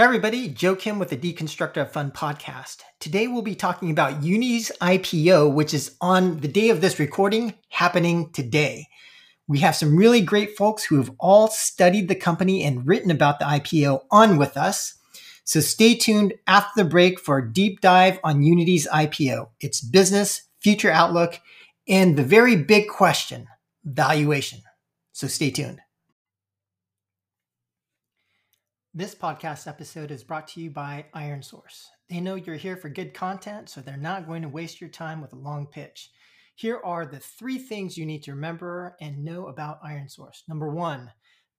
Hey everybody, Joe Kim with the Deconstructor of Fun podcast. Today we'll be talking about Unity's IPO, which is on the day of this recording, happening today. We have some really great folks who have all studied the company and written about the IPO on with us. So stay tuned after the break for a deep dive on Unity's IPO, its business, future outlook, and the very big question, valuation. So stay tuned. This podcast episode is brought to you by ironSource. They know you're here for good content, so they're not going to waste your time with a long pitch. Here are the three things you need to remember and know about ironSource. Number one,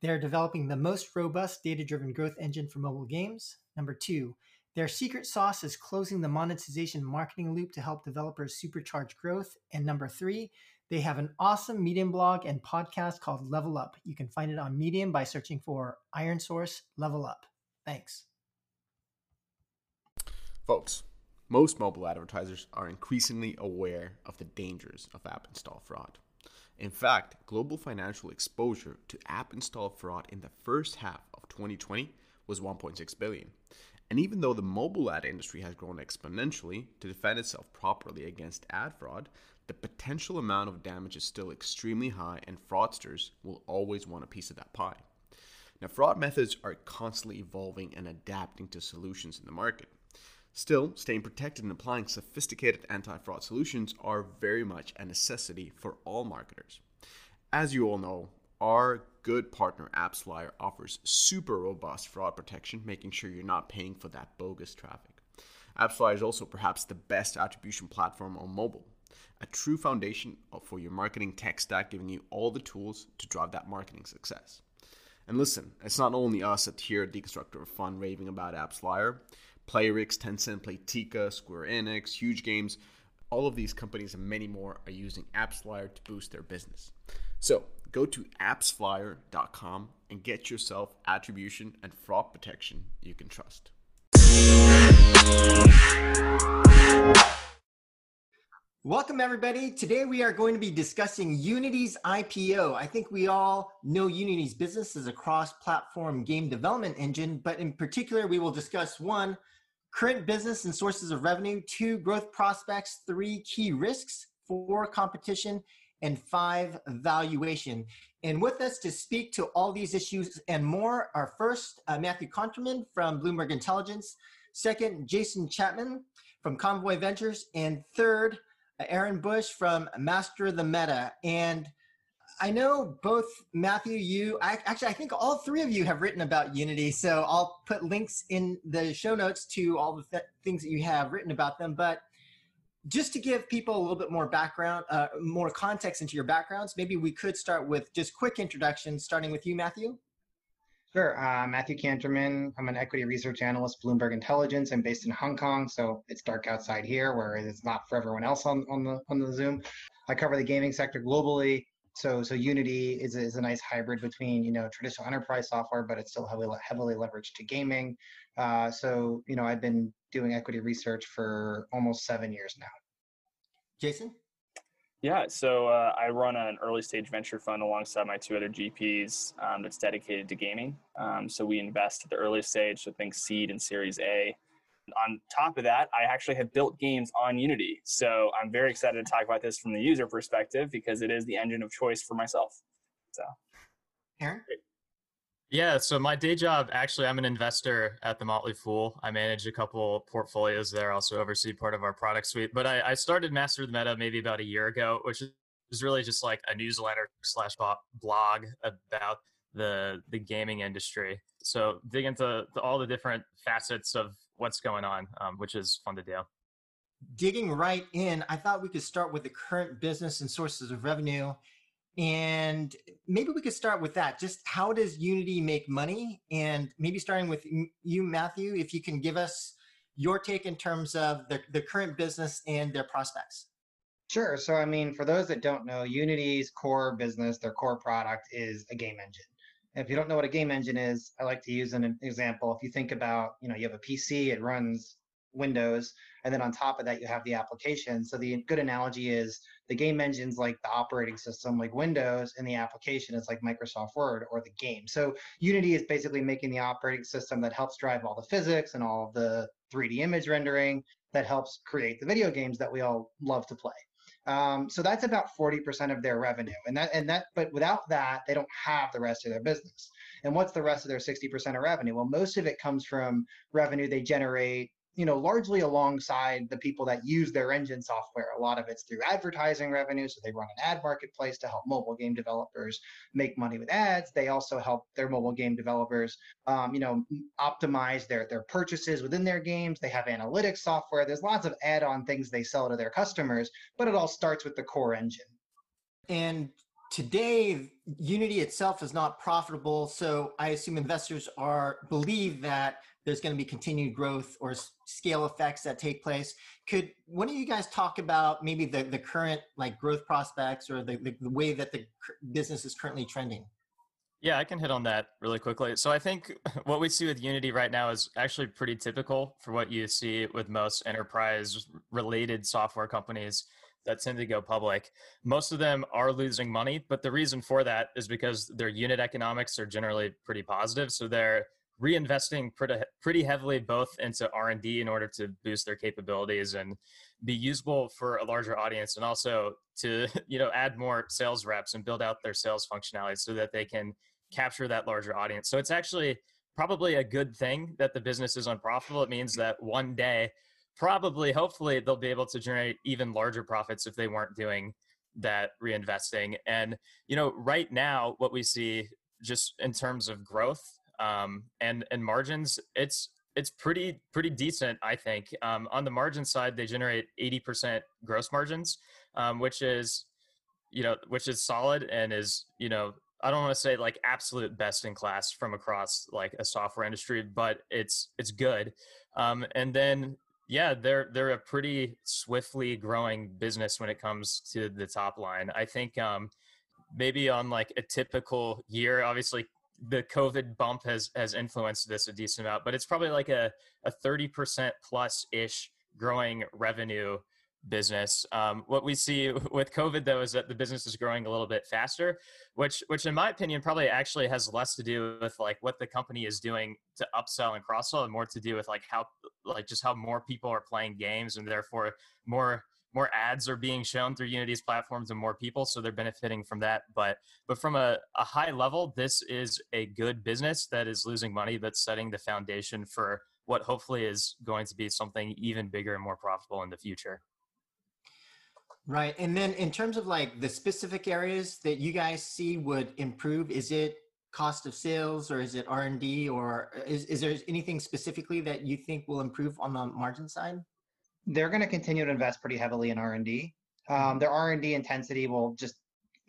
they're developing the most robust data driven growth engine for mobile games. Number two, their secret sauce is closing the monetization marketing loop to help developers supercharge growth. And number three, they have an awesome Medium blog and podcast called Level Up. You can find it on Medium by searching for ironSource Level Up. Thanks. Folks, most mobile advertisers are increasingly aware of the dangers of app install fraud. In fact, global financial exposure to app install fraud in the first half of 2020 was 1.6 billion. And even though the mobile ad industry has grown exponentially to defend itself properly against ad fraud, the potential amount of damage is still extremely high, and fraudsters will always want a piece of that pie. Now, fraud methods are constantly evolving and adapting to solutions in the market. Still, staying protected and applying sophisticated anti fraud solutions are very much a necessity for all marketers. As you all know, our good partner AppsFlyer offers super robust fraud protection, making sure you're not paying for that bogus traffic. AppsFlyer is also perhaps the best attribution platform on mobile a true foundation for your marketing tech stack, giving you all the tools to drive that marketing success. And listen, it's not only us at here at Deconstructor of Fun raving about AppsFlyer. Playrix, Tencent, Playtika, Square Enix, Huge Games, all of these companies and many more are using AppsFlyer to boost their business. So go to appsflyer.com and get yourself attribution and fraud protection you can trust. Welcome, everybody. Today we are going to be discussing Unity's IPO. I think we all know Unity's business is a cross platform game development engine, but in particular, we will discuss one, current business and sources of revenue, two, growth prospects, three, key risks, four, competition, and five, valuation. And with us to speak to all these issues and more are first, uh, Matthew Kanterman from Bloomberg Intelligence, second, Jason Chapman from Konvoy Ventures, and third, Aaron Bush from Master of the Meta. And I know both Matthew, you, I, actually, I think all three of you have written about Unity. So I'll put links in the show notes to all the th- things that you have written about them. But just to give people a little bit more background, uh, more context into your backgrounds, maybe we could start with just quick introductions, starting with you, Matthew. Sure. Uh, Matthew Kanterman. I'm an equity research analyst, Bloomberg Intelligence. I'm based in Hong Kong, so it's dark outside here, where it's not for everyone else on, on the on the Zoom. I cover the gaming sector globally. So so Unity is is a nice hybrid between you know traditional enterprise software, but it's still heavily heavily leveraged to gaming. Uh, so you know I've been doing equity research for almost seven years now. Jason. Yeah, so uh, I run an early stage venture fund alongside my two other GPs um, that's dedicated to gaming. Um, so we invest at the early stage, so think seed and Series A. On top of that, I actually have built games on Unity. So I'm very excited to talk about this from the user perspective because it is the engine of choice for myself. So, Aaron? Yeah, so my day job, actually, I'm an investor at the Motley Fool. I manage a couple portfolios there, also oversee part of our product suite. But I, I started Master the Meta maybe about a year ago, which is really just like a newsletter slash blog about the the gaming industry. So dig into all the different facets of what's going on, um, which is fun to do. Digging right in, I thought we could start with the current business and sources of revenue and maybe we could start with that. Just how does Unity make money? And maybe starting with you, Matthew, if you can give us your take in terms of the, the current business and their prospects. Sure. So, I mean, for those that don't know, Unity's core business, their core product is a game engine. If you don't know what a game engine is, I like to use an example. If you think about, you know, you have a PC, it runs Windows, and then on top of that, you have the application. So the good analogy is the game engine's like the operating system, like Windows, and the application is like Microsoft Word or the game. So Unity is basically making the operating system that helps drive all the physics and all the 3D image rendering that helps create the video games that we all love to play. Um, so that's about 40% of their revenue. And that and that but without that, they don't have the rest of their business. And what's the rest of their 60% of revenue? Well, most of it comes from revenue they generate you know, largely alongside the people that use their engine software. A lot of it's through advertising revenue. So they run an ad marketplace to help mobile game developers make money with ads. They also help their mobile game developers, um, you know, optimize their, their purchases within their games. They have analytics software. There's lots of add-on things they sell to their customers, but it all starts with the core engine. And today unity itself is not profitable so i assume investors are believe that there's going to be continued growth or scale effects that take place could one of you guys talk about maybe the, the current like growth prospects or the, the, the way that the business is currently trending yeah, I can hit on that really quickly. So I think what we see with Unity right now is actually pretty typical for what you see with most enterprise related software companies that tend to go public. Most of them are losing money, but the reason for that is because their unit economics are generally pretty positive. So they're reinvesting pretty pretty heavily both into R&D in order to boost their capabilities and be usable for a larger audience and also to you know add more sales reps and build out their sales functionality so that they can capture that larger audience. So it's actually probably a good thing that the business is unprofitable. It means that one day probably, hopefully, they'll be able to generate even larger profits if they weren't doing that reinvesting. And, you know, right now, what we see just in terms of growth um, and, and margins, it's, it's pretty pretty decent, I think. Um, on the margin side, they generate 80% gross margins, um, which is, you know, which is solid and is, you know, I don't want to say like absolute best in class from across like a software industry, but it's it's good. Um, and then yeah, they're they're a pretty swiftly growing business when it comes to the top line. I think um, maybe on like a typical year, obviously the COVID bump has has influenced this a decent amount, but it's probably like a a thirty percent plus ish growing revenue business. Um, what we see with COVID though is that the business is growing a little bit faster, which which in my opinion probably actually has less to do with like what the company is doing to upsell and cross sell, and more to do with like how like just how more people are playing games, and therefore more more ads are being shown through Unity's platforms and more people, so they're benefiting from that. But but from a, a high level, this is a good business that is losing money, but setting the foundation for what hopefully is going to be something even bigger and more profitable in the future. Right. And then in terms of like the specific areas that you guys see would improve, is it cost of sales or is it R&D or is, is there anything specifically that you think will improve on the margin side? They're going to continue to invest pretty heavily in R&D. Um, mm-hmm. their R&D intensity will just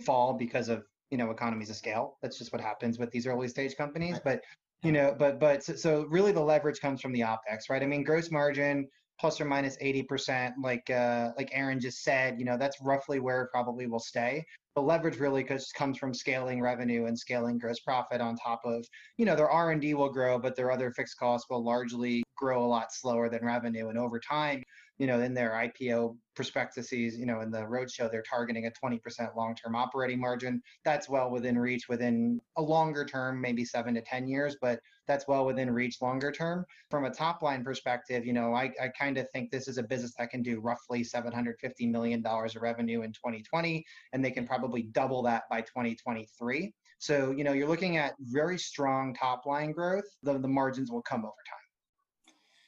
fall because of, you know, economies of scale. That's just what happens with these early stage companies. But, you know, but, but so, so really the leverage comes from the OpEx, right? I mean, gross margin, plus or minus 80%, like uh, like Aaron just said, you know, that's roughly where it probably will stay. The leverage really comes from scaling revenue and scaling gross profit on top of, you know, their R&D will grow, but their other fixed costs will largely grow a lot slower than revenue. And over time, you know, in their IPO prospectuses, you know, in the roadshow, they're targeting a 20% long-term operating margin. That's well within reach within a longer term, maybe seven to 10 years, but that's well within reach longer term. From a top line perspective, you know, I, I kind of think this is a business that can do roughly $750 million of revenue in 2020, and they can probably double that by 2023. So, you know, you're looking at very strong top line growth. The, the margins will come over time.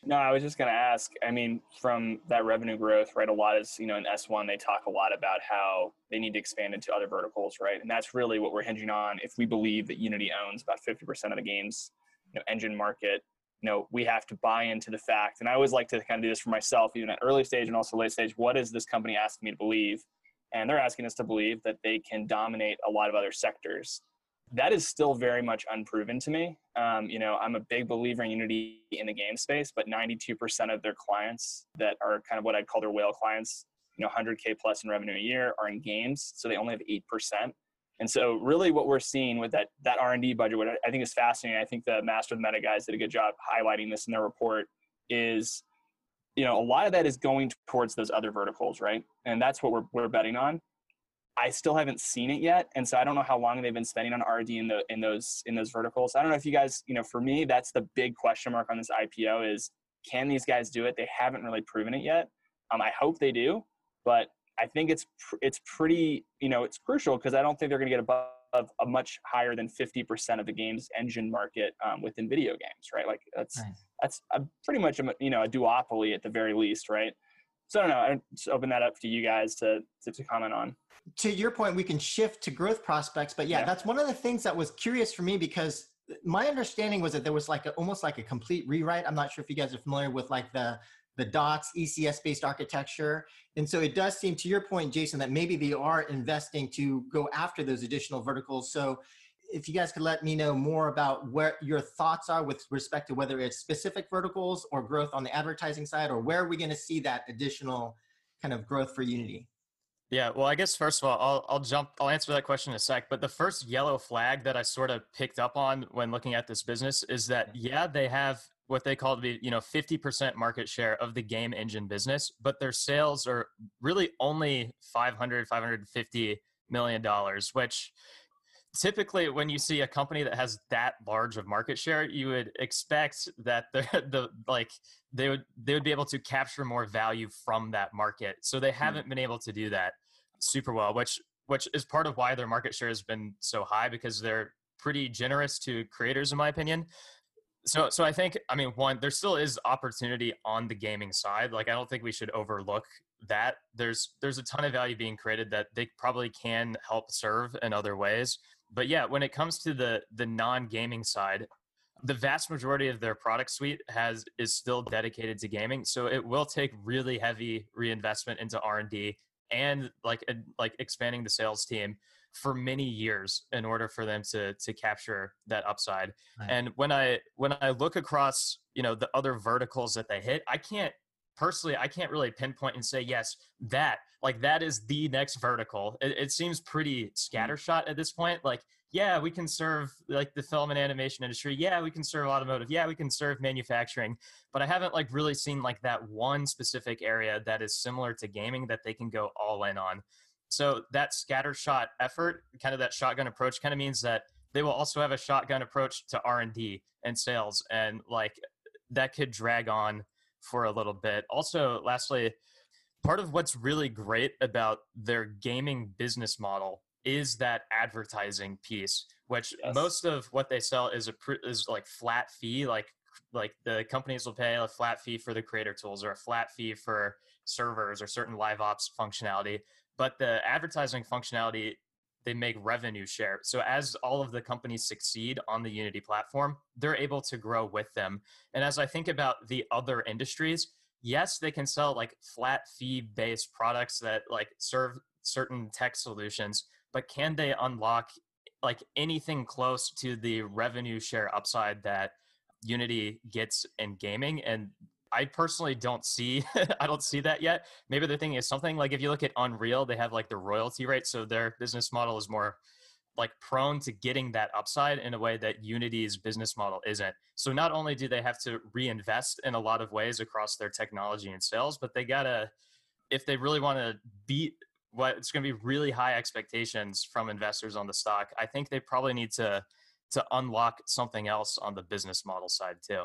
No, I was just going to ask. I mean, from that revenue growth, right? A lot is, you know, in S1, they talk a lot about how they need to expand into other verticals, right? And that's really what we're hinging on. If we believe that Unity owns about 50% of the games, you know, engine market, you know, we have to buy into the fact. And I always like to kind of do this for myself, even at early stage and also late stage. What is this company asking me to believe? And they're asking us to believe that they can dominate a lot of other sectors that is still very much unproven to me. Um, you know, I'm a big believer in Unity in the game space, but 92% of their clients that are kind of what I'd call their whale clients, you know, 100K plus in revenue a year are in games. So they only have 8%. And so really what we're seeing with that, that R&D budget, what I think is fascinating, I think the Master of Meta guys did a good job highlighting this in their report, is you know, a lot of that is going towards those other verticals, right? And that's what we're we're betting on. I still haven't seen it yet, and so I don't know how long they've been spending on R&D in the in those in those verticals. I don't know if you guys, you know, for me, that's the big question mark on this IPO is can these guys do it? They haven't really proven it yet. Um, I hope they do, but I think it's it's pretty, you know, it's crucial because I don't think they're going to get above a much higher than 50% of the games engine market um, within video games, right? Like that's nice. that's a, pretty much a, you know a duopoly at the very least, right? So I don't know. I just open that up to you guys to, to, to comment on. To your point, we can shift to growth prospects, but yeah, yeah, that's one of the things that was curious for me because my understanding was that there was like a, almost like a complete rewrite. I'm not sure if you guys are familiar with like the the DOTS ECS based architecture. And so it does seem to your point, Jason, that maybe they are investing to go after those additional verticals. So if you guys could let me know more about where your thoughts are with respect to whether it's specific verticals or growth on the advertising side, or where are we going to see that additional kind of growth for Unity? Yeah, well, I guess first of all, I'll, I'll jump, I'll answer that question in a sec. But the first yellow flag that I sort of picked up on when looking at this business is that, yeah, they have what they call the, you know 50% market share of the game engine business but their sales are really only 500 550 million dollars which typically when you see a company that has that large of market share you would expect that the the like they would they would be able to capture more value from that market so they hmm. haven't mm. been able to do that super well which which is part of why their market share has been so high because they're pretty generous to creators in my opinion so, so I think, I mean, one, there still is opportunity on the gaming side. Like, I don't think we should overlook that. There's, there's a ton of value being created that they probably can help serve in other ways. But yeah, when it comes to the the non-gaming side, the vast majority of their product suite has is still dedicated to gaming. So it will take really heavy reinvestment into R and D and like like expanding the sales team for many years in order for them to to capture that upside. Right. And when I when I look across, you know, the other verticals that they hit, I can't personally I can't really pinpoint and say yes, that like that is the next vertical. It, it seems pretty mm. scattershot at this point. Like yeah, we can serve like the film and animation industry. Yeah, we can serve automotive. Yeah, we can serve manufacturing. But I haven't like really seen like that one specific area that is similar to gaming that they can go all in on. So that scattershot effort, kind of that shotgun approach, kind of means that they will also have a shotgun approach to R and D and sales, and like that could drag on for a little bit. Also, lastly, part of what's really great about their gaming business model is that advertising piece, which yes. most of what they sell is a is like flat fee, like like the companies will pay a flat fee for the creator tools or a flat fee for servers or certain live ops functionality but the advertising functionality they make revenue share. So as all of the companies succeed on the Unity platform, they're able to grow with them. And as I think about the other industries, yes, they can sell like flat fee based products that like serve certain tech solutions, but can they unlock like anything close to the revenue share upside that Unity gets in gaming? And I personally don't see I don't see that yet. Maybe the thing is something like if you look at Unreal, they have like the royalty rate, so their business model is more like prone to getting that upside in a way that Unity's business model isn't. So not only do they have to reinvest in a lot of ways across their technology and sales, but they gotta if they really want to beat what it's going to be really high expectations from investors on the stock. I think they probably need to to unlock something else on the business model side too.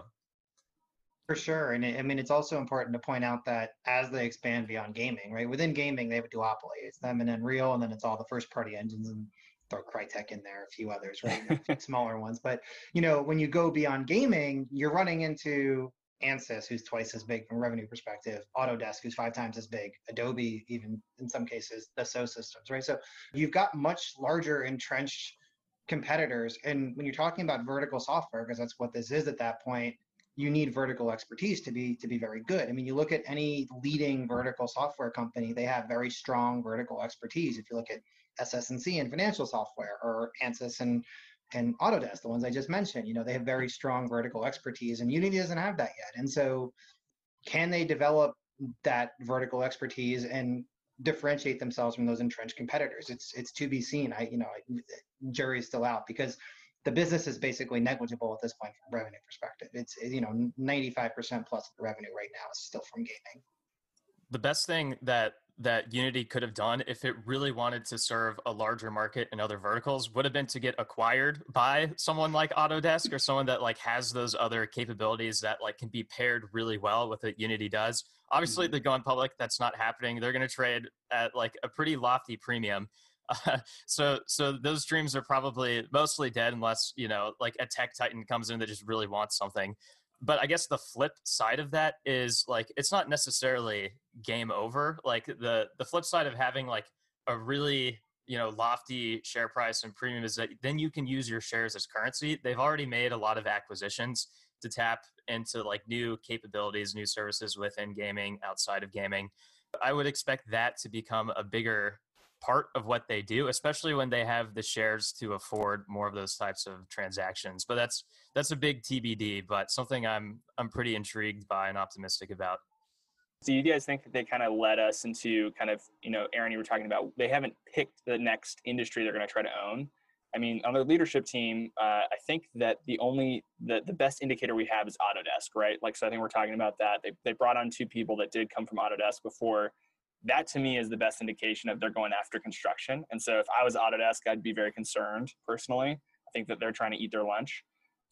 For sure. And it, I mean, it's also important to point out that as they expand beyond gaming, right? Within gaming, they have a duopoly. It's them and Unreal, and then it's all the first party engines and throw Crytek in there, a few others, right? Smaller ones. But, you know, when you go beyond gaming, you're running into Ansys, who's twice as big from a revenue perspective, Autodesk, who's five times as big, Adobe, even in some cases, Dassault Systèmes, right? So you've got much larger entrenched competitors. And when you're talking about vertical software, because that's what this is at that point, you need vertical expertise to be to be very good. I mean, you look at any leading vertical software company; they have very strong vertical expertise. If you look at SS&C and financial software, or ANSYS and and Autodesk, the ones I just mentioned, you know, they have very strong vertical expertise, and Unity doesn't have that yet. And so, can they develop that vertical expertise and differentiate themselves from those entrenched competitors? It's it's to be seen. I you know, jury's still out because the business is basically negligible at this point from a revenue perspective. It's you know 95% plus of the revenue right now is still from gaming. The best thing that that Unity could have done if it really wanted to serve a larger market in other verticals would have been to get acquired by someone like Autodesk or someone that like has those other capabilities that like can be paired really well with what Unity does. Obviously, mm-hmm. they're going public. That's not happening. They're going to trade at like a pretty lofty premium. So, so those dreams are probably mostly dead unless you know, like a tech titan comes in that just really wants something but I guess the flip side of that is like it's not necessarily game over. Like the the flip side of having like a really you know lofty share price and premium is that then you can use your shares as currency. They've already made a lot of acquisitions to tap into like new capabilities, new services within gaming, outside of gaming. I would expect that to become a bigger part of what they do, especially when they have the shares to afford more of those types of transactions. But that's that's a big TBD, but something I'm I'm pretty intrigued by and optimistic about. So you guys think that they kind of led us into kind of, you know, Aaron, you were talking about they haven't picked the next industry they're going to try to own. I mean, on their leadership team, uh, I think that the only the the best indicator we have is Autodesk, right? Like, so I think we're talking about that. They they brought on two people that did come from Autodesk before that to me is the best indication of they're going after construction. And so if I was Autodesk, I'd be very concerned personally. I think that they're trying to eat their lunch.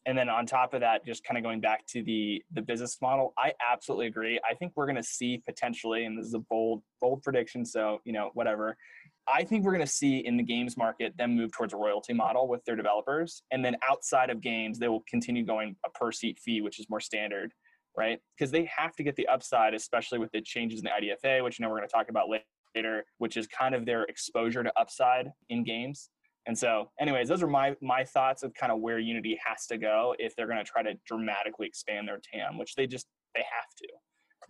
And then on top of that, just kind of going back to the the business model, I absolutely agree. I think we're going to see potentially, and this is a bold bold prediction, so you know whatever. I think we're going to see in the games market them move towards a royalty model with their developers, and then outside of games, they will continue going a per seat fee, which is more standard right? Because they have to get the upside, especially with the changes in the IDFA, which you know we're going to talk about later, which is kind of their exposure to upside in games. And so, anyways, those are my my thoughts of kind of where Unity has to go if they're going to try to dramatically expand their TAM, which they just they have to.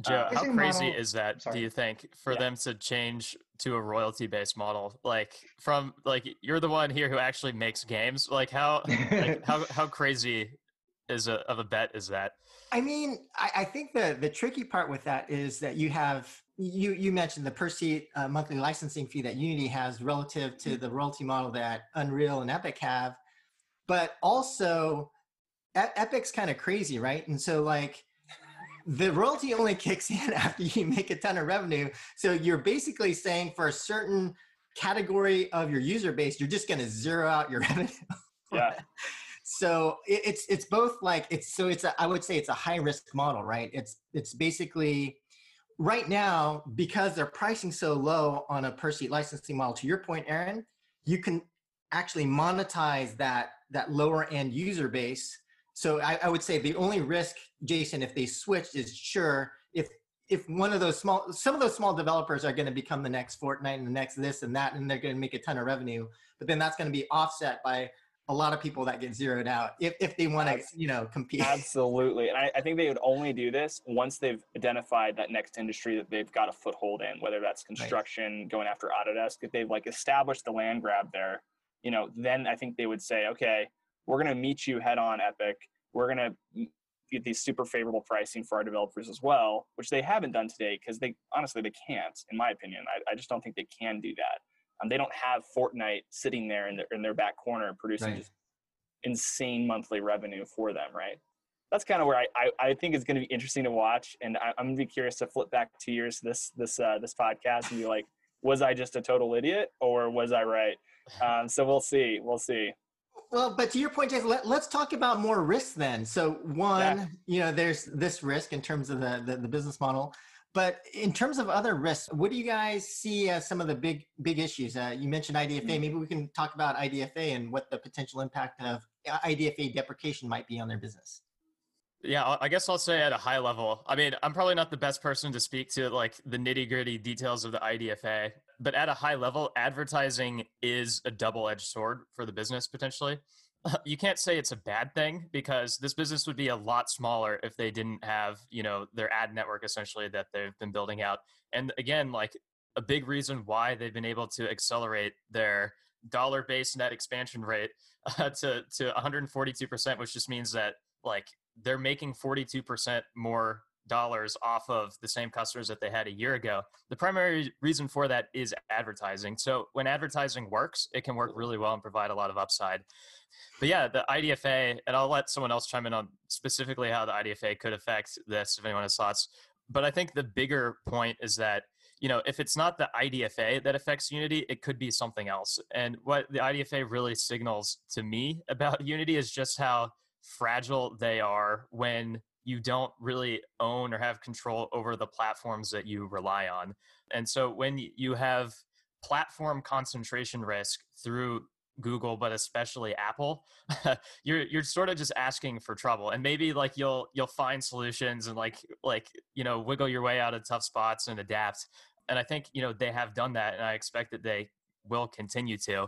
Joe, uh, how crazy model, is that? Sorry. Do you think for yeah. them to change to a royalty-based model, like from like you're the one here who actually makes games? Like how like, how how crazy is a of a bet is that? I mean, I, I, think the the tricky part with that is that you have you you mentioned the per seat uh, monthly licensing fee that Unity has relative to the royalty model that Unreal and Epic have, but also Epic's kind of crazy, right? And so like the royalty only kicks in after you make a ton of revenue. So you're basically saying for a certain category of your user base, you're just going to zero out your revenue. Yeah so it's it's both like it's so it's a, I would say it's a high risk model, right? It's it's basically right now because they're pricing so low on a per seat licensing model. To your point, Aaron, you can actually monetize that that lower end user base. So I, I would say the only risk, Jason, if they switched, is sure if if one of those small some of those small developers are going to become the next Fortnite and the next this and that, and they're going to make a ton of revenue, but then that's going to be offset by a lot of people that get zeroed out if, if they want to you know compete. absolutely and I, I, think they would only do this once they've identified that next industry that they've got a foothold in whether that's construction right. going after autodesk if they've like established the land grab there you know then i think they would say okay we're going to meet you head on epic. We're going to get these super favorable pricing for our developers as well which they haven't done today because they honestly they can't in my opinion. I, I just don't think they can do that um, they don't have Fortnite sitting there in their in their back corner producing right. just insane monthly revenue for them, right? That's kind of where I, I, I think it's going to be interesting to watch, and I, am going to be curious to flip back two years this this uh, this podcast and be like, was I just a total idiot or was I right? Um, so we'll see, we'll see. Well, but to your point, Jason, let, us talk about more risks then. So one, yeah. you know, there's this risk in terms of the, the, the business model. But in terms of other risks, what do you guys see as some of the big big issues? Uh, you mentioned IDFA. Mm-hmm. Maybe we can talk about IDFA and what the potential impact of uh, IDFA deprecation might be on their business. Yeah, I guess I'll say at a high level. I mean, I'm probably not the best person to speak to like the nitty gritty details of the IDFA, but at a high level, advertising is a double edged sword for the business potentially. you can't say it's a bad thing because this business would be a lot smaller if they didn't have you know their ad network essentially that they've been building out. And again like a big reason why they've been able to accelerate their dollar based net expansion rate uh, to to 142% which just means that like they're making 42% more dollars off of the same customers that they had a year ago. The primary reason for that is advertising. So when advertising works, it can work really well and provide a lot of upside. But yeah, the IDFA, and I'll let someone else chime in on specifically how the IDFA could affect this if anyone has thoughts. But I think the bigger point is that you know, if it's not the IDFA that affects Unity, it could be something else. And what the IDFA really signals to me about Unity is just how fragile they are when you don't really own or have control over the platforms that you rely on. And so when you have platform concentration risk through Google, but especially Apple, you're you're sort of just asking for trouble. And maybe like you'll you'll find solutions and like like you know wiggle your way out of tough spots and adapt. And I think you know they have done that, and I expect that they will continue to.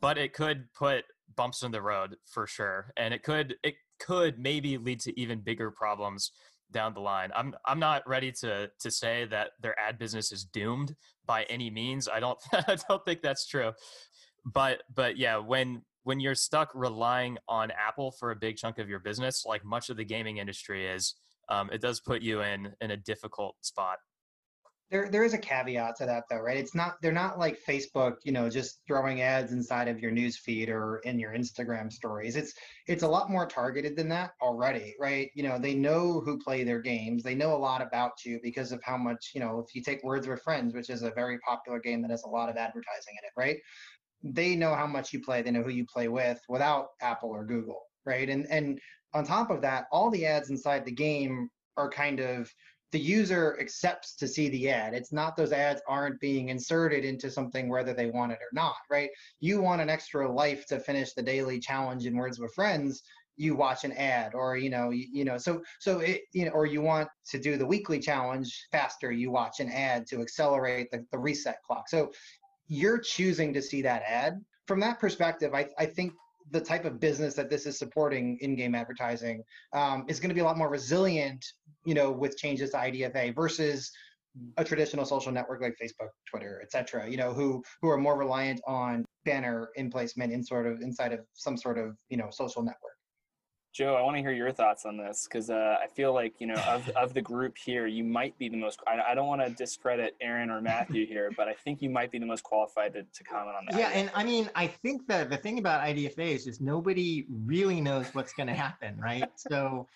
But it could put bumps in the road for sure, and it could it could maybe lead to even bigger problems down the line. I'm I'm not ready to to say that their ad business is doomed by any means. I don't I don't think that's true but but yeah, when when you're stuck relying on Apple for a big chunk of your business, like much of the gaming industry is, um, it does put you in in a difficult spot. There, there is a caveat to that though, right? It's not they're not like Facebook, you know, just throwing ads inside of your news feed or in your Instagram stories. It's it's a lot more targeted than that already, right? You know, they know who play their games. They know a lot about you because of how much, you know, if you take Words with Friends, which is a very popular game that has a lot of advertising in it, right? they know how much you play, they know who you play with without Apple or Google, right? And and on top of that, all the ads inside the game are kind of the user accepts to see the ad. It's not those ads aren't being inserted into something whether they want it or not, right? You want an extra life to finish the daily challenge in Words with Friends, you watch an ad or you know you, you know so so it you know or you want to do the weekly challenge faster you watch an ad to accelerate the, the reset clock so you're choosing to see that ad. From that perspective, I, I think the type of business that this is supporting in-game advertising um, is going to be a lot more resilient, you know, with changes to IDFA versus a traditional social network like Facebook, Twitter, et cetera, you know, who who are more reliant on banner in placement in sort of inside of some sort of you know social network. Joe, I want to hear your thoughts on this because uh, I feel like you know of of the group here, you might be the most. I, I don't want to discredit Aaron or Matthew here, but I think you might be the most qualified to, to comment on that. Yeah, and I mean, I think that the thing about IDFA is just nobody really knows what's going to happen, right? so,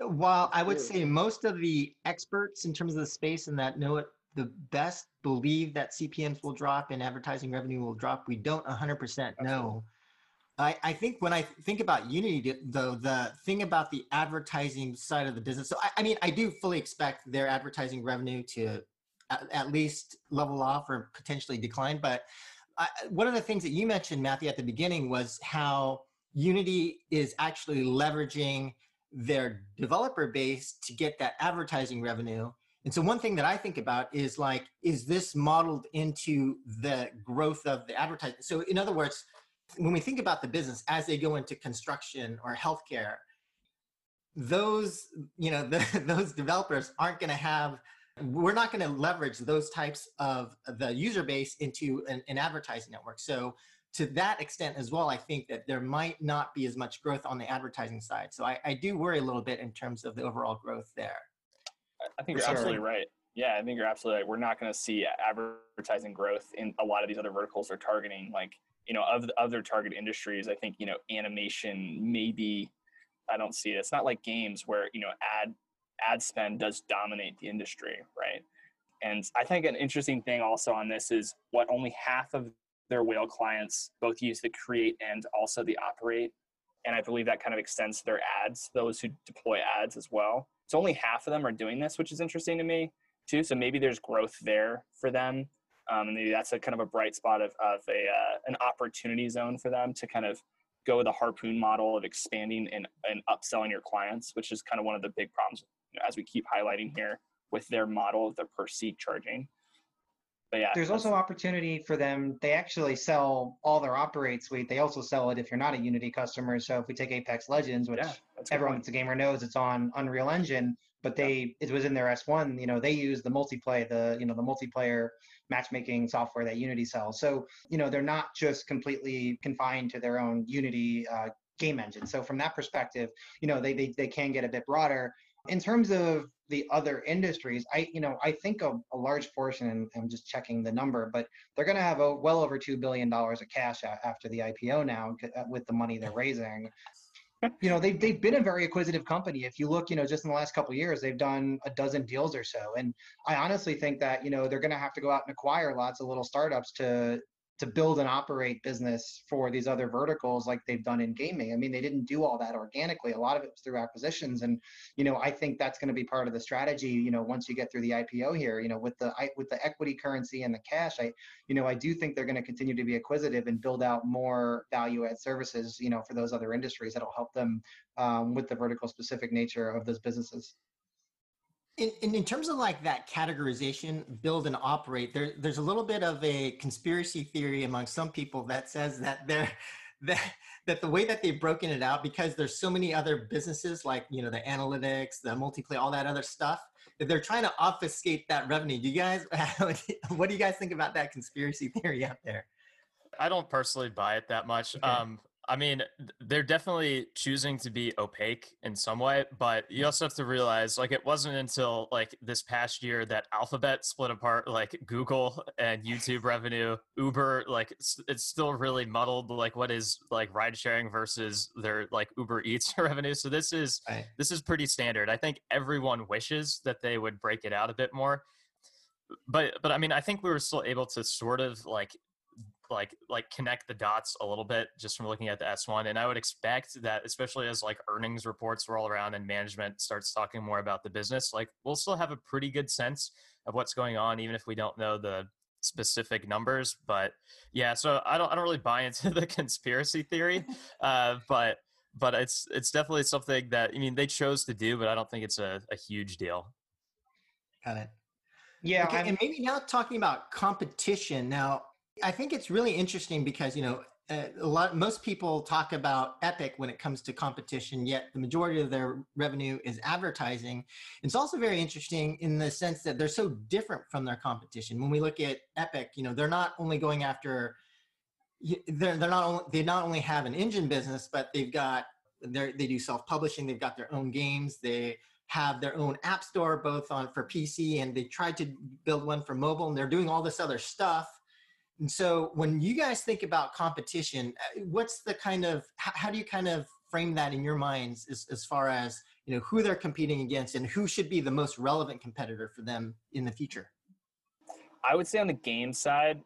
while I would say most of the experts in terms of the space and that know it the best believe that CPMs will drop and advertising revenue will drop, we don't 100% know I, I think when I think about Unity, though, the thing about the advertising side of the business, so I, I mean, I do fully expect their advertising revenue to at, at least level off or potentially decline. But I, one of the things that you mentioned, Matthew, at the beginning was how Unity is actually leveraging their developer base to get that advertising revenue. And so one thing that I think about is like, is this modeled into the growth of the advertising? So in other words, when we think about the business as they go into construction or healthcare, those you know the, those developers aren't going to have we're not going to leverage those types of the user base into an, an, advertising network. So to that extent as well i think that there might not be as much growth on the advertising side. So i, I do worry a little bit in terms of the overall growth there. I think you're absolutely right. Yeah i think you're absolutely right. We're not going to see advertising growth in a lot of these other verticals they're targeting like you know of the other target industries i think you know animation maybe i don't see it. It's not like games where you know ad ad spend does dominate the industry right? And i think an interesting thing also on this is what only half of their whale clients both use the create and also the operate. And i believe that kind of extends to their ads those who deploy ads as well. So only half of them are doing this which is interesting to me too. So maybe there's growth there for them um, and maybe that's a kind of a bright spot of, of a, uh, an opportunity zone for them to kind of go with a harpoon model of expanding and, and upselling your clients, which is kind of one of the big problems you know, as we keep highlighting here with their model of the per seat charging. But yeah, there's also opportunity for them. They actually sell all their operate suite. They also sell it if you're not a Unity customer. So if we take Apex Legends, which yeah, everyone that's a gamer knows it's on Unreal Engine, but they it was in their S1. You know, they use the multiplayer, the you know the multiplayer matchmaking software that Unity sells. So you know they're not just completely confined to their own Unity uh, game engine. So from that perspective, you know they, they they can get a bit broader. In terms of the other industries, I you know I think a, a large portion, and I'm just checking the number, but they're going to have a, well over two billion dollars of cash after the IPO now uh, with the money they're raising. You know they've, they've been a very acquisitive company. If you look you know just in the last couple years they've done a dozen deals or so. And i honestly think that you know they're going to have to go out and acquire lots of little startups to to build and operate business for these other verticals like they've done in gaming. I mean, they didn't do all that organically. A lot of it was through acquisitions, and you know, I think that's going to be part of the strategy. You know, once you get through the IPO here, you know, with the with the equity currency and the cash, I, you know, I do think they're going to continue to be acquisitive and build out more value add services. You know, for those other industries that'll help them um, with the vertical specific nature of those businesses. In, in, in, terms of like that categorization, build and operate, there, there's a little bit of a conspiracy theory among some people that says that they're that, that the way that they've broken it out, because there's so many other businesses like you know the analytics, the multiplayer, all that other stuff, that they're trying to obfuscate that revenue. Do you guys, what do you guys think about that conspiracy theory out there? I don't personally buy it that much. Okay. Um, I mean, they're definitely choosing to be opaque in some way, but you also have to realize like it wasn't until like this past year that Alphabet split apart like Google and YouTube revenue, Uber, like it's, still really muddled like what is like ride sharing versus their like Uber Eats revenue. So this is right. this is pretty standard. I think everyone wishes that they would break it out a bit more. But but I mean, I think we were still able to sort of like like like connect the dots a little bit just from looking at the S1 and I would expect that especially as like earnings reports roll around and management starts talking more about the business like we'll still have a pretty good sense of what's going on even if we don't know the specific numbers but yeah so I don't I don't really buy into the conspiracy theory uh, but but it's it's definitely something that I mean they chose to do but I don't think it's a, a huge deal. Got it. Yeah okay, and maybe now talking about competition now I think it's really interesting because, you know, uh, a lot most people talk about epic when it comes to competition yet the majority of their revenue is advertising. It's also very interesting in the sense that they're so different from their competition. When we look at epic you know they're not only going after they're, they're not only they not only have an engine business but they've got they they do self-publishing they've got their own games they have their own app store both on for pc and they tried to build one for mobile and they're doing all this other stuff and so when you guys think about competition, uh, what's the kind of, how do you kind of frame that in your minds as, as far as, you know, who they're competing against and who should be the most relevant competitor for them in the future? I would say on the game side,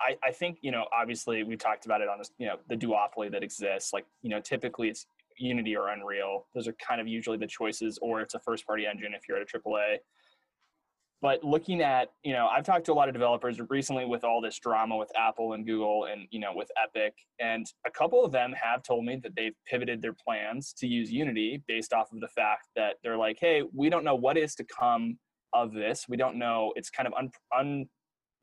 I, I think, you know, obviously we've talked about it on this, you know, the duopoly that exists. Like, you know, typically it's Unity or Unreal. Those are kind of usually the choices, or it's a first party engine if you're at a AAA. But looking at, you know, I've talked to a lot of developers recently with all this drama with Apple and Google and, you know, with Epic. And a couple of them have told me that they've pivoted their plans to use Unity based off of the fact that they're like, hey, we don't know what is to come of this. We don't know. It's kind of un, un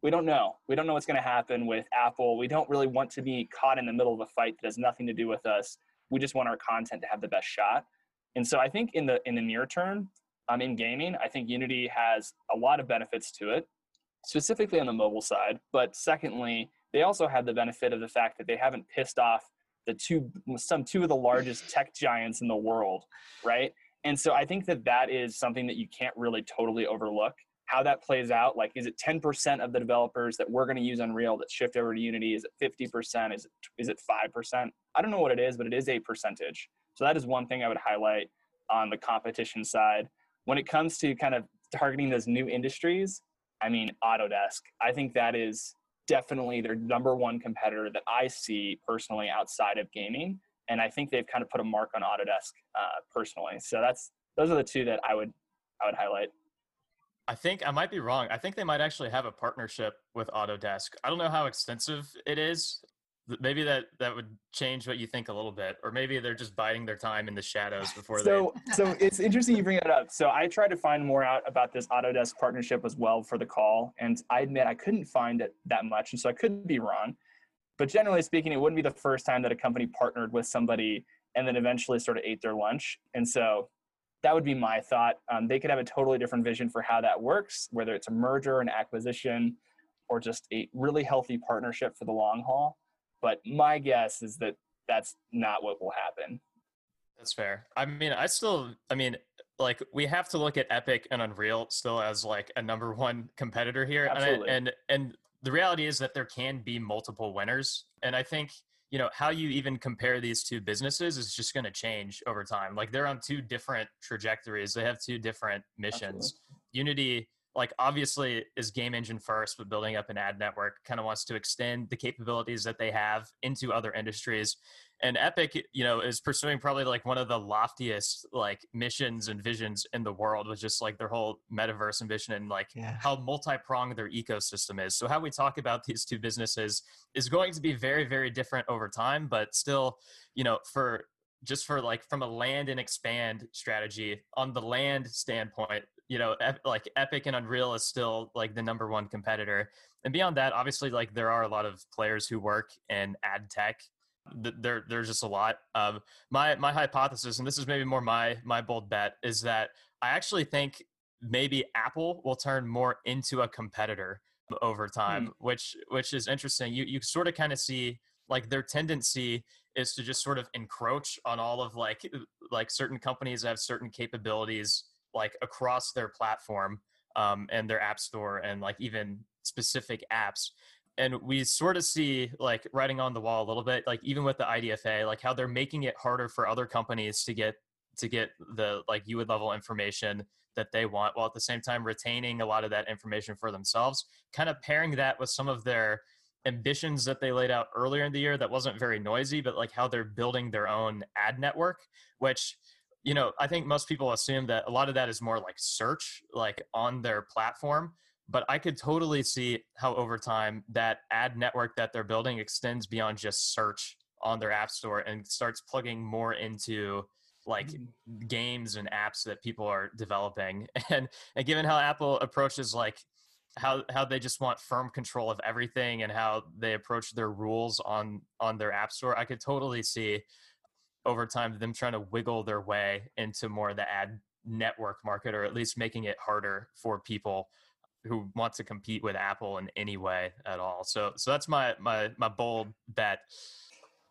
we don't know. We don't know what's going to happen with Apple. We don't really want to be caught in the middle of a fight that has nothing to do with us. We just want our content to have the best shot. And so I think in the in the near term, um, in gaming, I think Unity has a lot of benefits to it, specifically on the mobile side. But secondly, they also have the benefit of the fact that they haven't pissed off the two some two of the largest tech giants in the world, right? And so I think that that is something that you can't really totally overlook. How that plays out, like, is it 10% of the developers that we're going to use Unreal that shift over to Unity? Is it 50%? Is it is it 5%? I don't know what it is, but it is a percentage. So that is one thing I would highlight on the competition side when it comes to kind of targeting those new industries, I mean, Autodesk, I think that is definitely their number one competitor that I see personally outside of gaming. And I think they've kind of put a mark on Autodesk uh, personally. So that's those are the two that I would I would highlight. I think I might be wrong. I think they might actually have a partnership with Autodesk. I don't know how extensive it is maybe that that would change what you think a little bit or maybe they're just biding their time in the shadows before so they... so it's interesting you bring that up. So i tried to find more out about this autodesk partnership as well for the call and i admit i couldn't find it that much and so i could be wrong. But generally speaking it wouldn't be the first time that a company partnered with somebody and then eventually sort of ate their lunch and so that would be my thought. Um, they could have a totally different vision for how that works whether it's a merger an acquisition or just a really healthy partnership for the long haul but my guess is that that's not what will happen. That's fair. I mean, I still, I mean, like we have to look at Epic and Unreal still as like a number one competitor here, Absolutely. and I, and and the reality is that there can be multiple winners, and I think you know how you even compare these two businesses is just going to change over time. Like they're on two different trajectories. They have two different missions. Absolutely. Unity like obviously is game engine first but building up an ad network kind of wants to extend the capabilities that they have into other industries and epic you know is pursuing probably like one of the loftiest like missions and visions in the world with just like their whole metaverse ambition and like Yeah. how multi-pronged their ecosystem is so how we talk about these two businesses is going to be very very different over time but still you know for just for like from a land and expand strategy on the land standpoint you know ep- like epic and unreal is still like the number one competitor. And beyond that obviously like there are a lot of players who work in ad tech. Th- there there's just a lot um my my hypothesis and this is maybe more my my bold bet is that i actually think maybe apple will turn more into a competitor over time which which is interesting. You you sort of kind of see like their tendency is to just sort of encroach on all of like like certain companies that have certain capabilities like across their platform um, and their app store and like even specific apps and we sort of see like writing on the wall a little bit like even with the idfa like how they're making it harder for other companies to get to get the like UID level information that they want while at the same time retaining a lot of that information for themselves kind of pairing that with some of their ambitions that they laid out earlier in the year that wasn't very noisy but like how they're building their own ad network which you know i think most people assume that a lot of that is more like search like on their platform but i could totally see how over time that ad network that they're building extends beyond just search on their app store and starts plugging more into like mm. games and apps that people are developing. And and given how apple approaches like how how they just want firm control of everything and how they approach their rules on on their app store i could totally see over time them trying to wiggle their way into more of the ad network market or at least making it harder for people who want to compete with apple in any way at all so so that's my my my bold bet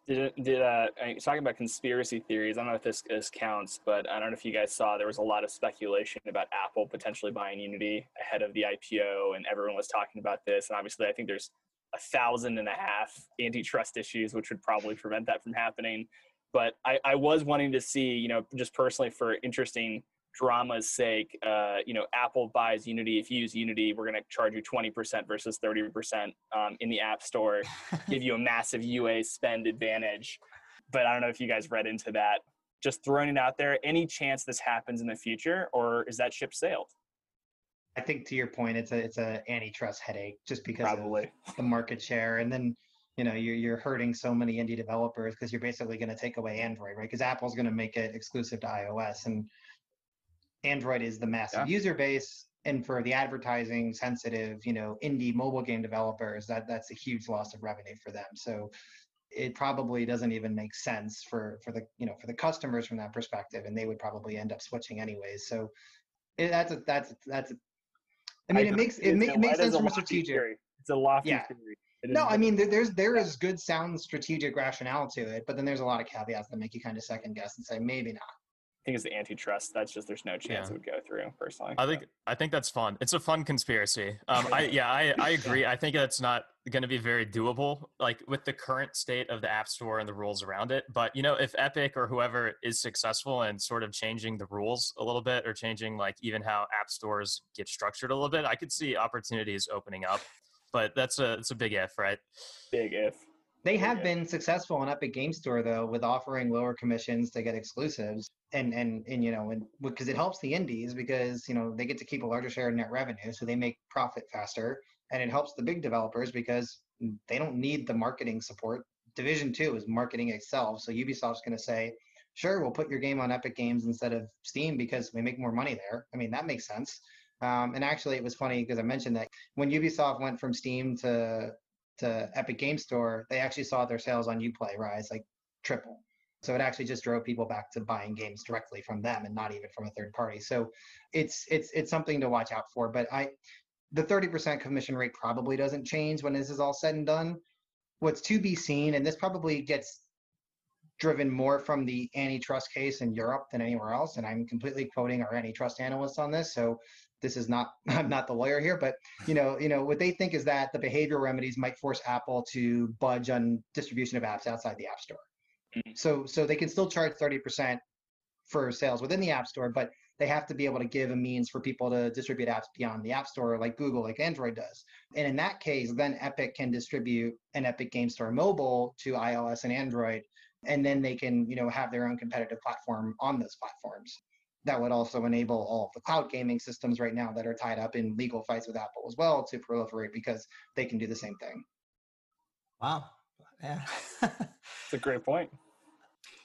Did did uh, talking about conspiracy theories? I don't know if this, this counts, but I don't know if you guys saw there was a lot of speculation about Apple potentially buying Unity ahead of the IPO, and everyone was talking about this. And obviously, I think there's a thousand and a half antitrust issues, which would probably prevent that from happening. But I, I was wanting to see, you know, just personally for interesting drama's sake, uh, you know, Apple buys Unity. If you use Unity, we're going to charge you 20% versus 30% um, in the App Store give you a massive UA spend advantage. But I don't know if you guys read into that. Just throwing it out there. Any chance this happens in the future, or is that ship sailed? I think to your point, it's a it's a antitrust headache just because Probably. of the market share, and then you know you're you're hurting so many indie developers because you're basically going to take away Android, right? Because Apple's going to make it exclusive to iOS, and Android is the massive Yeah. user base, and for the advertising sensitive, you know, indie mobile game developers, that that's a huge loss of revenue for them. So it probably doesn't even make sense for for the you know for the customers from that perspective, and they would probably end up switching anyways. So it, that's a that's a, that's a, I mean, it makes it, ma- it makes sense from a strategic. Theory. It's a lofty Yeah. theory. It is No, I mean there's there is good sound strategic rationale to it, but then there's a lot of caveats that make you kind of second guess and say maybe not. I think it's the antitrust. That's just there's no chance Yeah. it would go through. Personally, I think I think that's fun. It's a fun conspiracy. Um, I yeah, I, I agree. I think that's not going to be very doable, like with the current state of the App Store and the rules around it. But you know, if Epic or whoever is successful in sort of changing the rules a little bit, or changing like even how app stores get structured a little bit, I could see opportunities opening up. But that's a it's a big if, right? big if. They have Yeah. been successful on Epic Game Store though, with offering lower commissions to get exclusives, and and and you know, and because it helps the indies because you know they get to keep a larger share of net revenue, so they make profit faster, and it helps the big developers because they don't need the marketing support. Division Two is marketing itself, so Ubisoft's going to say, "Sure, we'll put your game on Epic Games instead of Steam because we make more money there." I mean, that makes sense. Um, and actually, it was funny because I mentioned that when Ubisoft went from Steam to to Epic Game Store, they actually saw their sales on Uplay rise like triple. So it actually just drove people back to buying games directly from them and not even from a third party. So it's it's it's something to watch out for. But I the 30% commission rate probably doesn't change when this is all said and done. What's to be seen, and this probably gets driven more from the antitrust case in Europe than anywhere else. And I'm completely quoting our antitrust analysts on this. So this is not I'm not the lawyer here, but you know, you know what they think is that the behavioral remedies might force Apple to budge on distribution of apps outside the App Store. Mm-hmm. So so they can still charge 30% for sales within the App Store, but they have to be able to give a means for people to distribute apps beyond the App Store, like Google, like Android does. And in that case, then Epic can distribute an Epic Game Store mobile to iOS and Android, and then they can, you know, have their own competitive platform on those platforms. That would also enable all of the cloud gaming systems right now that are tied up in legal fights with Apple as well to proliferate because they can do the same thing. Wow. Yeah. It's a great point.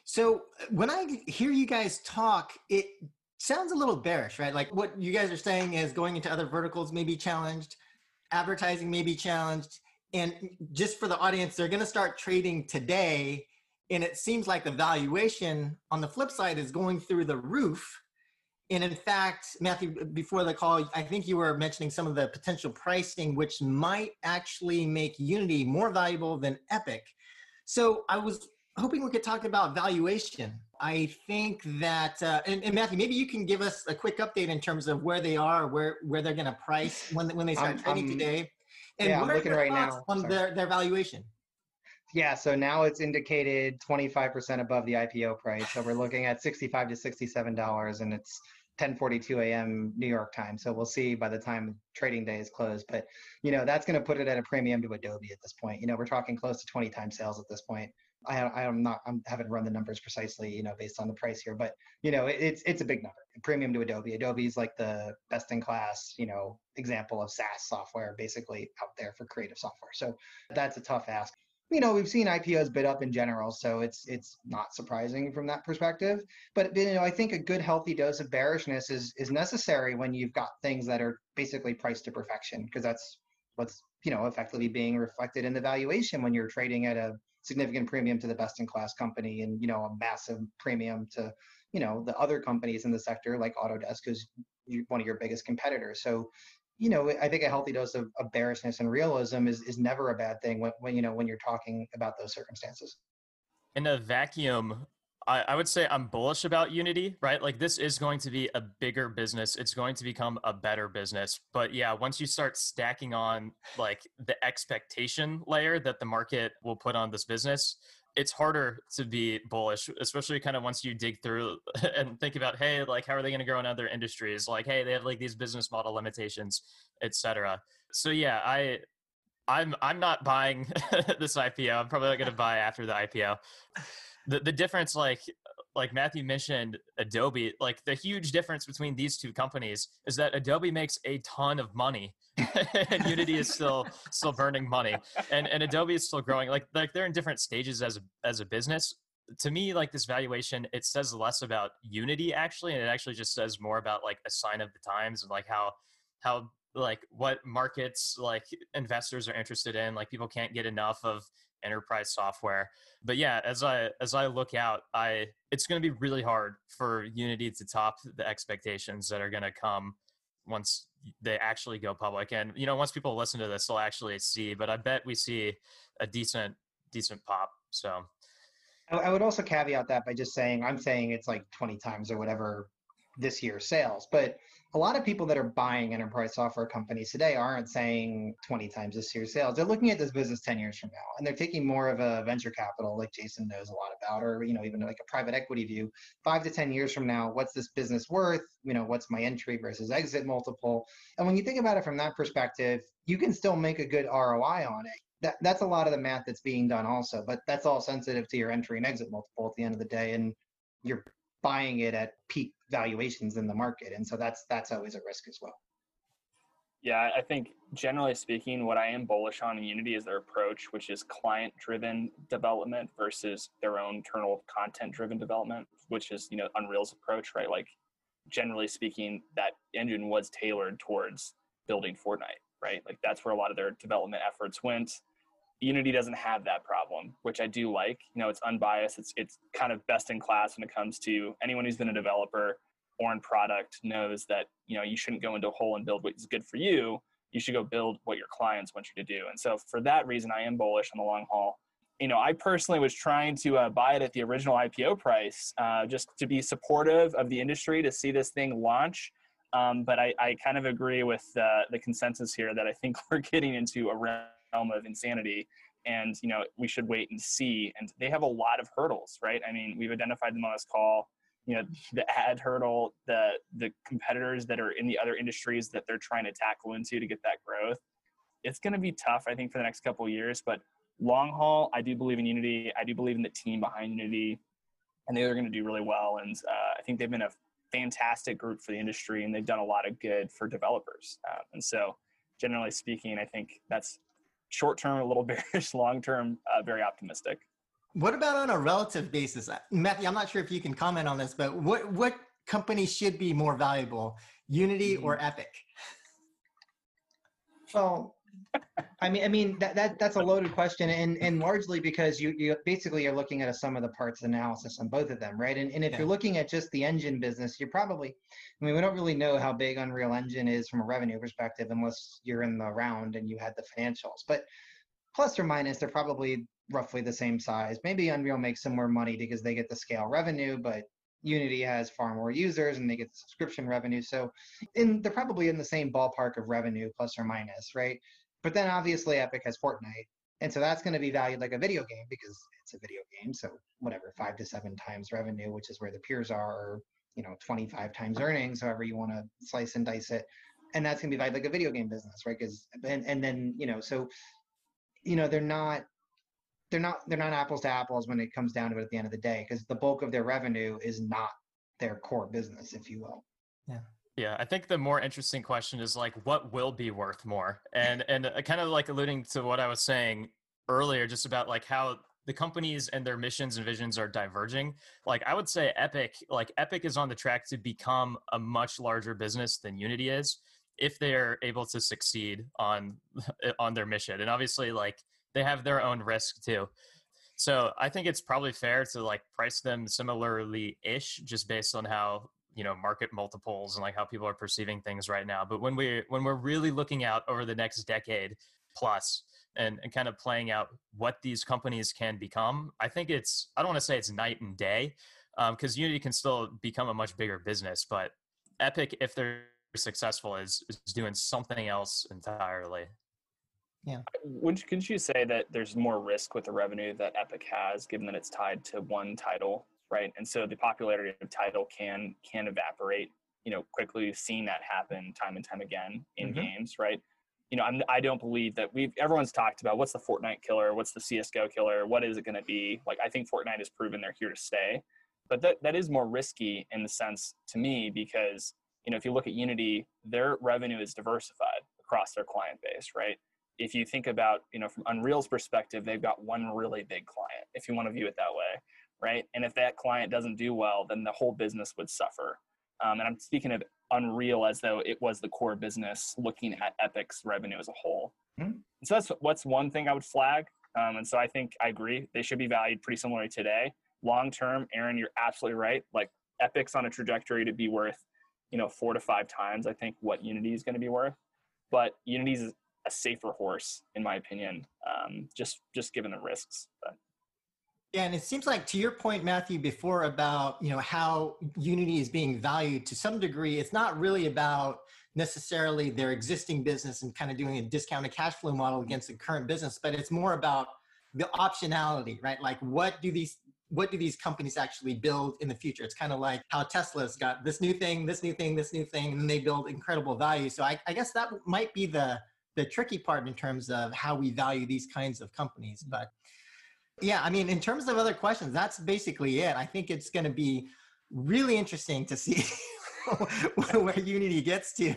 So when I hear you guys talk, it sounds a little bearish, right? Like what you guys are saying is going into other verticals may be challenged, advertising may be challenged. And just for the audience, they're going to start trading today. And it seems like the valuation on the flip side is going through the roof. And in fact, Matthew, before the call, I think you were mentioning some of the potential pricing, which might actually make Unity more valuable than Epic. So I was hoping we could talk about valuation. I think that, uh, and, and, Matthew, maybe you can give us a quick update in terms of where they are, where where they're going to price when when they start trading today, and yeah, what I'm looking right now on their their valuation. Yeah, so now it's indicated 25% above the IPO price. So we're looking at 65 to 67 dollars, and it's 10:42 a.m. New York time. So we'll see by the time trading day is closed. But you know that's going to put it at a premium to Adobe at this point. You know we're talking close to 20 times sales at this point. I, I'm not, I haven't run the numbers precisely, you know, based on the price here, but you know, it, it's it's a big number. Premium to Adobe. Adobe is like the best in class, you know, example of SaaS software, basically out there for creative software. So that's a tough ask. You know, we've seen IPOs bid up in general, so it's it's not surprising from that perspective. But you know, I think a good healthy dose of bearishness is is necessary when you've got things that are basically priced to perfection, because that's what's you know effectively being reflected in the valuation when you're trading at a significant premium to the best in class company and you know a massive premium to you know the other companies in the sector like autodesk who's one of your biggest competitors so you know i think a healthy dose of, of bearishness and realism is, is never a bad thing when, when you know when you're talking about those circumstances in a vacuum I, I would say I'm bullish about Unity, right? Like this is going to be a bigger business. It's going to become a better business. But yeah, once you start stacking on like the expectation layer that the market will put on this business, it's harder to be bullish, especially kind of once you dig through and think about, hey, like how are they going to grow in other industries? Like, hey, they have like these business model limitations, etc. So yeah, I I'm I'm not buying this IPO. I'm probably not going to buy after the IPO the, the difference like like Matthew mentioned Adobe, like the huge difference between these two companies is that Adobe makes a ton of money and Unity is still still burning money. And and Adobe is still growing. Like like they're in different stages as a as a business. To me, like this valuation, it says less about Unity actually, and it actually just says more about like a sign of the times and like how how like what markets like investors are interested in. Like people can't get enough of enterprise software. But yeah, as I as I look out, I it's going to be really hard for Unity to top the expectations that are going to come once they actually go public. And you know, once people listen to this, they'll actually see. But I bet we see a decent decent pop. So I would also caveat that by just saying I'm saying it's like 20 times or whatever this year's sales, but a lot of people that are buying enterprise software companies today aren't saying 20 times this year's sales. They're looking at this business 10 years from now, and they're taking more of a venture capital, like Jason knows a lot about, or you know, even like a private equity view. Five to 10 years from now, what's this business worth? You know, what's my entry versus exit multiple? And when you think about it from that perspective, you can still make a good ROI on it. That, that's a lot of the math that's being done also, but that's all sensitive to your entry and exit multiple at the end of the day. And you're buying it at peak valuations in the market. And so that's that's always a risk as well. Yeah i think generally speaking what i am bullish on in unity is their approach which is client driven development versus their own internal content driven development which is you know unreal's approach right? Like generally speaking that engine was tailored towards building fortnite right? Like that's where a lot of their development efforts went Unity doesn't have that problem, which I do like. You know, it's unbiased. It's it's kind of best in class when it comes to anyone who's been a developer or in product knows that you know you shouldn't go into a hole and build what is good for you. You should go build what your clients want you to do. And so for that reason, I am bullish on the long haul. you know, I personally was trying to uh, buy it at the original IPO price, uh, just to be supportive of the industry to see this thing launch. Um, but I, I, kind of agree with uh, the consensus here that I think we're getting into a realm of insanity, and you know, we should wait and see. And they have a lot of hurdles, right? I mean, we've identified them on this call. You know, the ad hurdle, the the competitors that are in the other industries that they're trying to tackle into to get that growth. It's going to be tough, I think, for the next couple years, but long haul, I do believe in Unity. I do believe in the team behind Unity, and they're going to do really well. And uh, I think they've been a fantastic group for the industry, and they've done a lot of good for developers. Uh, and so, generally speaking, I think that's short term a little bearish, long term uh, very optimistic. What about on a relative basis, uh, Matthew? I'm not sure if you can comment on this, but what what company should be more valuable, Unity mm-hmm. or Epic? Well, I mean, I mean that, that that's a loaded question, and and largely because you you basically are looking at a sum of the parts analysis on both of them, right? And and if yeah. you're looking at just the engine business, you're probably, I mean, we don't really know how big Unreal Engine is from a revenue perspective unless you're in the round and you had the financials, but plus or minus, they're probably roughly the same size. Maybe Unreal makes some more money because they get the scale revenue, but Unity has far more users and they get the subscription revenue. So in, they're probably in the same ballpark of revenue, plus or minus, right? But then obviously Epic has Fortnite. And so that's going to be valued like a video game because it's a video game. So whatever, five to seven times revenue, which is where the peers are, or, you know, 25 times earnings, however you want to slice and dice it. And that's going to be valued like a video game business, right? Because, and, and then, you know, so, you know, they're not, they're not, they're not apples to apples when it comes down to it at the end of the day, because the bulk of their revenue is not their core business, if you will. Yeah. Yeah, I think the more interesting question is like, what will be worth more? And and uh, kind of like alluding to what I was saying earlier, just about like how the companies and their missions and visions are diverging. Like I would say, Epic, like Epic is on the track to become a much larger business than Unity is, if they are able to succeed on on their mission. And obviously, like they have their own risk too. So I think it's probably fair to like price them similarly ish, just based on how you know market multiples and like how people are perceiving things right now but when we when we're really looking out over the next decade plus and, and kind of playing out what these companies can become i think it's i don't want to say it's night and day because um, unity can still become a much bigger business but epic if they're successful is, is doing something else entirely. Yeah. Would could you say that there's more risk with the revenue that epic has given that it's tied to one title right? And so the popularity of title can can evaporate, you know, quickly. We've seen that happen time and time again in mm-hmm. games, right? You know, I'm, I don't believe that we've everyone's talked about what's the Fortnite killer, what's the CS:GO killer, what is it going to be? Like, I think Fortnite has proven they're here to stay, but that that is more risky in the sense to me because you know if you look at Unity, their revenue is diversified across their client base, right? If you think about you know from Unreal's perspective, they've got one really big client, if you want to view it that way right? And if that client doesn't do well, then the whole business would suffer. Um, and I'm speaking of Unreal as though it was the core business, looking at Epic's revenue as a whole. Mm-hmm. So that's what's one thing I would flag. Um, and so I think I agree they should be valued pretty similarly today. Long term, Aaron, you're absolutely right. Like Epic's on a trajectory to be worth, you know, four to five times I think what Unity is going to be worth. But Unity's a safer horse, in my opinion, um, just just given the risks. But yeah, and it seems like to your point, Matthew, before about you know how Unity is being valued to some degree, it's not really about necessarily their existing business and kind of doing a discounted cash flow model against the current business, but it's more about the optionality, right? Like what do these what do these companies actually build in the future? It's kind of like how Tesla's got this new thing, this new thing, this new thing, and they build incredible value. So I, I guess that might be the the tricky part in terms of how we value these kinds of companies. But yeah, I mean, in terms of other questions, that's basically it. I think it's going to be really interesting to see where Unity gets to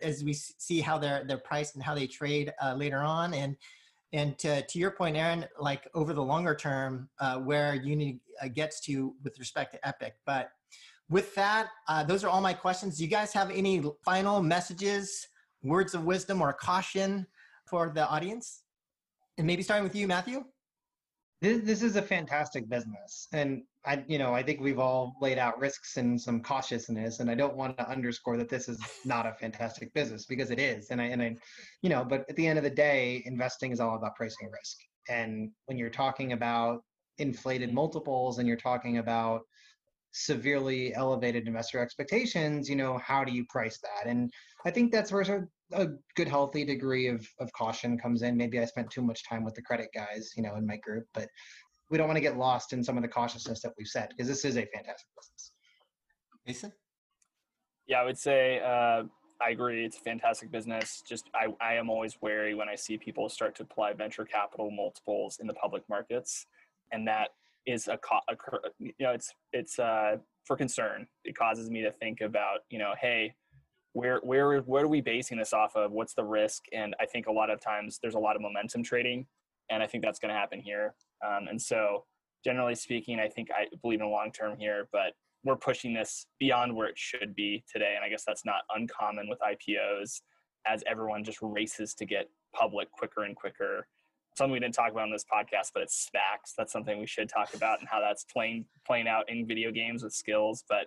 as we see how they're they're priced and how they trade uh, later on. And and to, to your point, Aaron, like over the longer term, uh, where Unity uh, gets to with respect to Epic. But with that, uh, those are all my questions. Do you guys have any final messages, words of wisdom, or caution for the audience? And maybe starting with you, Matthew this, this is a fantastic business and i you know i think we've all laid out risks and some cautiousness and i don't want to underscore that this is not a fantastic business because it is and i and i you know but at the end of the day investing is all about pricing risk And when you're talking about inflated multiples and you're talking about severely elevated investor expectations, you know, how do you price that? And I think that's where a, a good, healthy degree of, of caution comes in. Maybe I spent too much time with the credit guys, you know, in my group, but we don't want to get lost in some of the cautiousness that we've said because this is a fantastic business. Mason? Yeah, I would say uh, I agree. It's a fantastic business. Just I, I am always wary when I see people start to apply venture capital multiples in the public markets, and that is a, a you know it's it's uh, for concern. It causes me to think about you know hey where where where are we basing this off of? What's the risk? And I think a lot of times there's a lot of momentum trading, and I think that's going to happen here. Um, and so generally speaking, I think I believe in long term here, but we're pushing this beyond where it should be today. And I guess that's not uncommon with IPOs as everyone just races to get public quicker and quicker. Something we didn't talk about on this podcast, but it's SPACs. That's something we should talk about and how that's playing playing out in video games with Skillz. But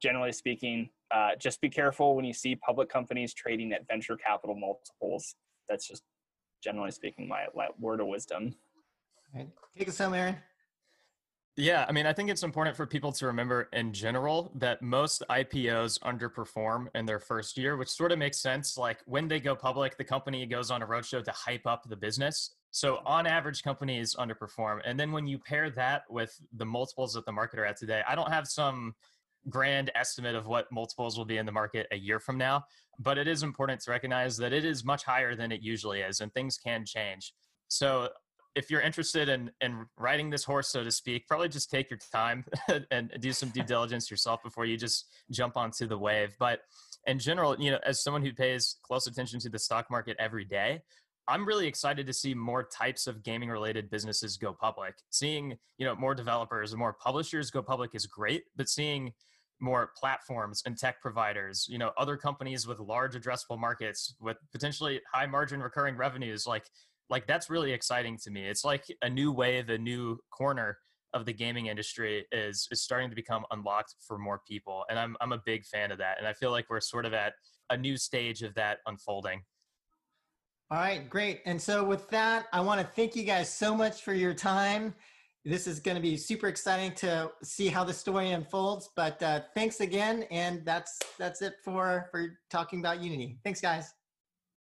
generally speaking, uh, just be careful when you see public companies trading at venture capital multiples. That's just generally speaking my, my word of wisdom. All right. Take us home, Aaron. Yeah, I mean, I think it's important for people to remember in general that most IPOs underperform in their first year, which sort of makes sense. Like when they go public, the company goes on a roadshow to hype up the business. So on average, companies underperform. And then when you pair that with the multiples that the market are at today, I don't have some grand estimate of what multiples will be in the market a year from now, but it is important to recognize that it is much higher than it usually is and things can change. So if you're interested in in riding this horse, so to speak, probably just take your time and do some due diligence yourself before you just jump onto the wave. But in general, you know, as someone who pays close attention to the stock market every day, I'm really excited to see more types of gaming related businesses go public. Seeing, you know, more developers and more publishers go public is great, but seeing more platforms and tech providers, you know, other companies with large addressable markets with potentially high margin recurring revenues like like that's really exciting to me. It's like a new wave, a new corner of the gaming industry is is starting to become unlocked for more people, and I'm I'm a big fan of that. And I feel like we're sort of at a new stage of that unfolding. All right, great. And so with that, I want to thank you guys so much for your time. This is going to be super exciting to see how the story unfolds. But uh, thanks again, and that's that's it for for talking about Unity. Thanks, guys.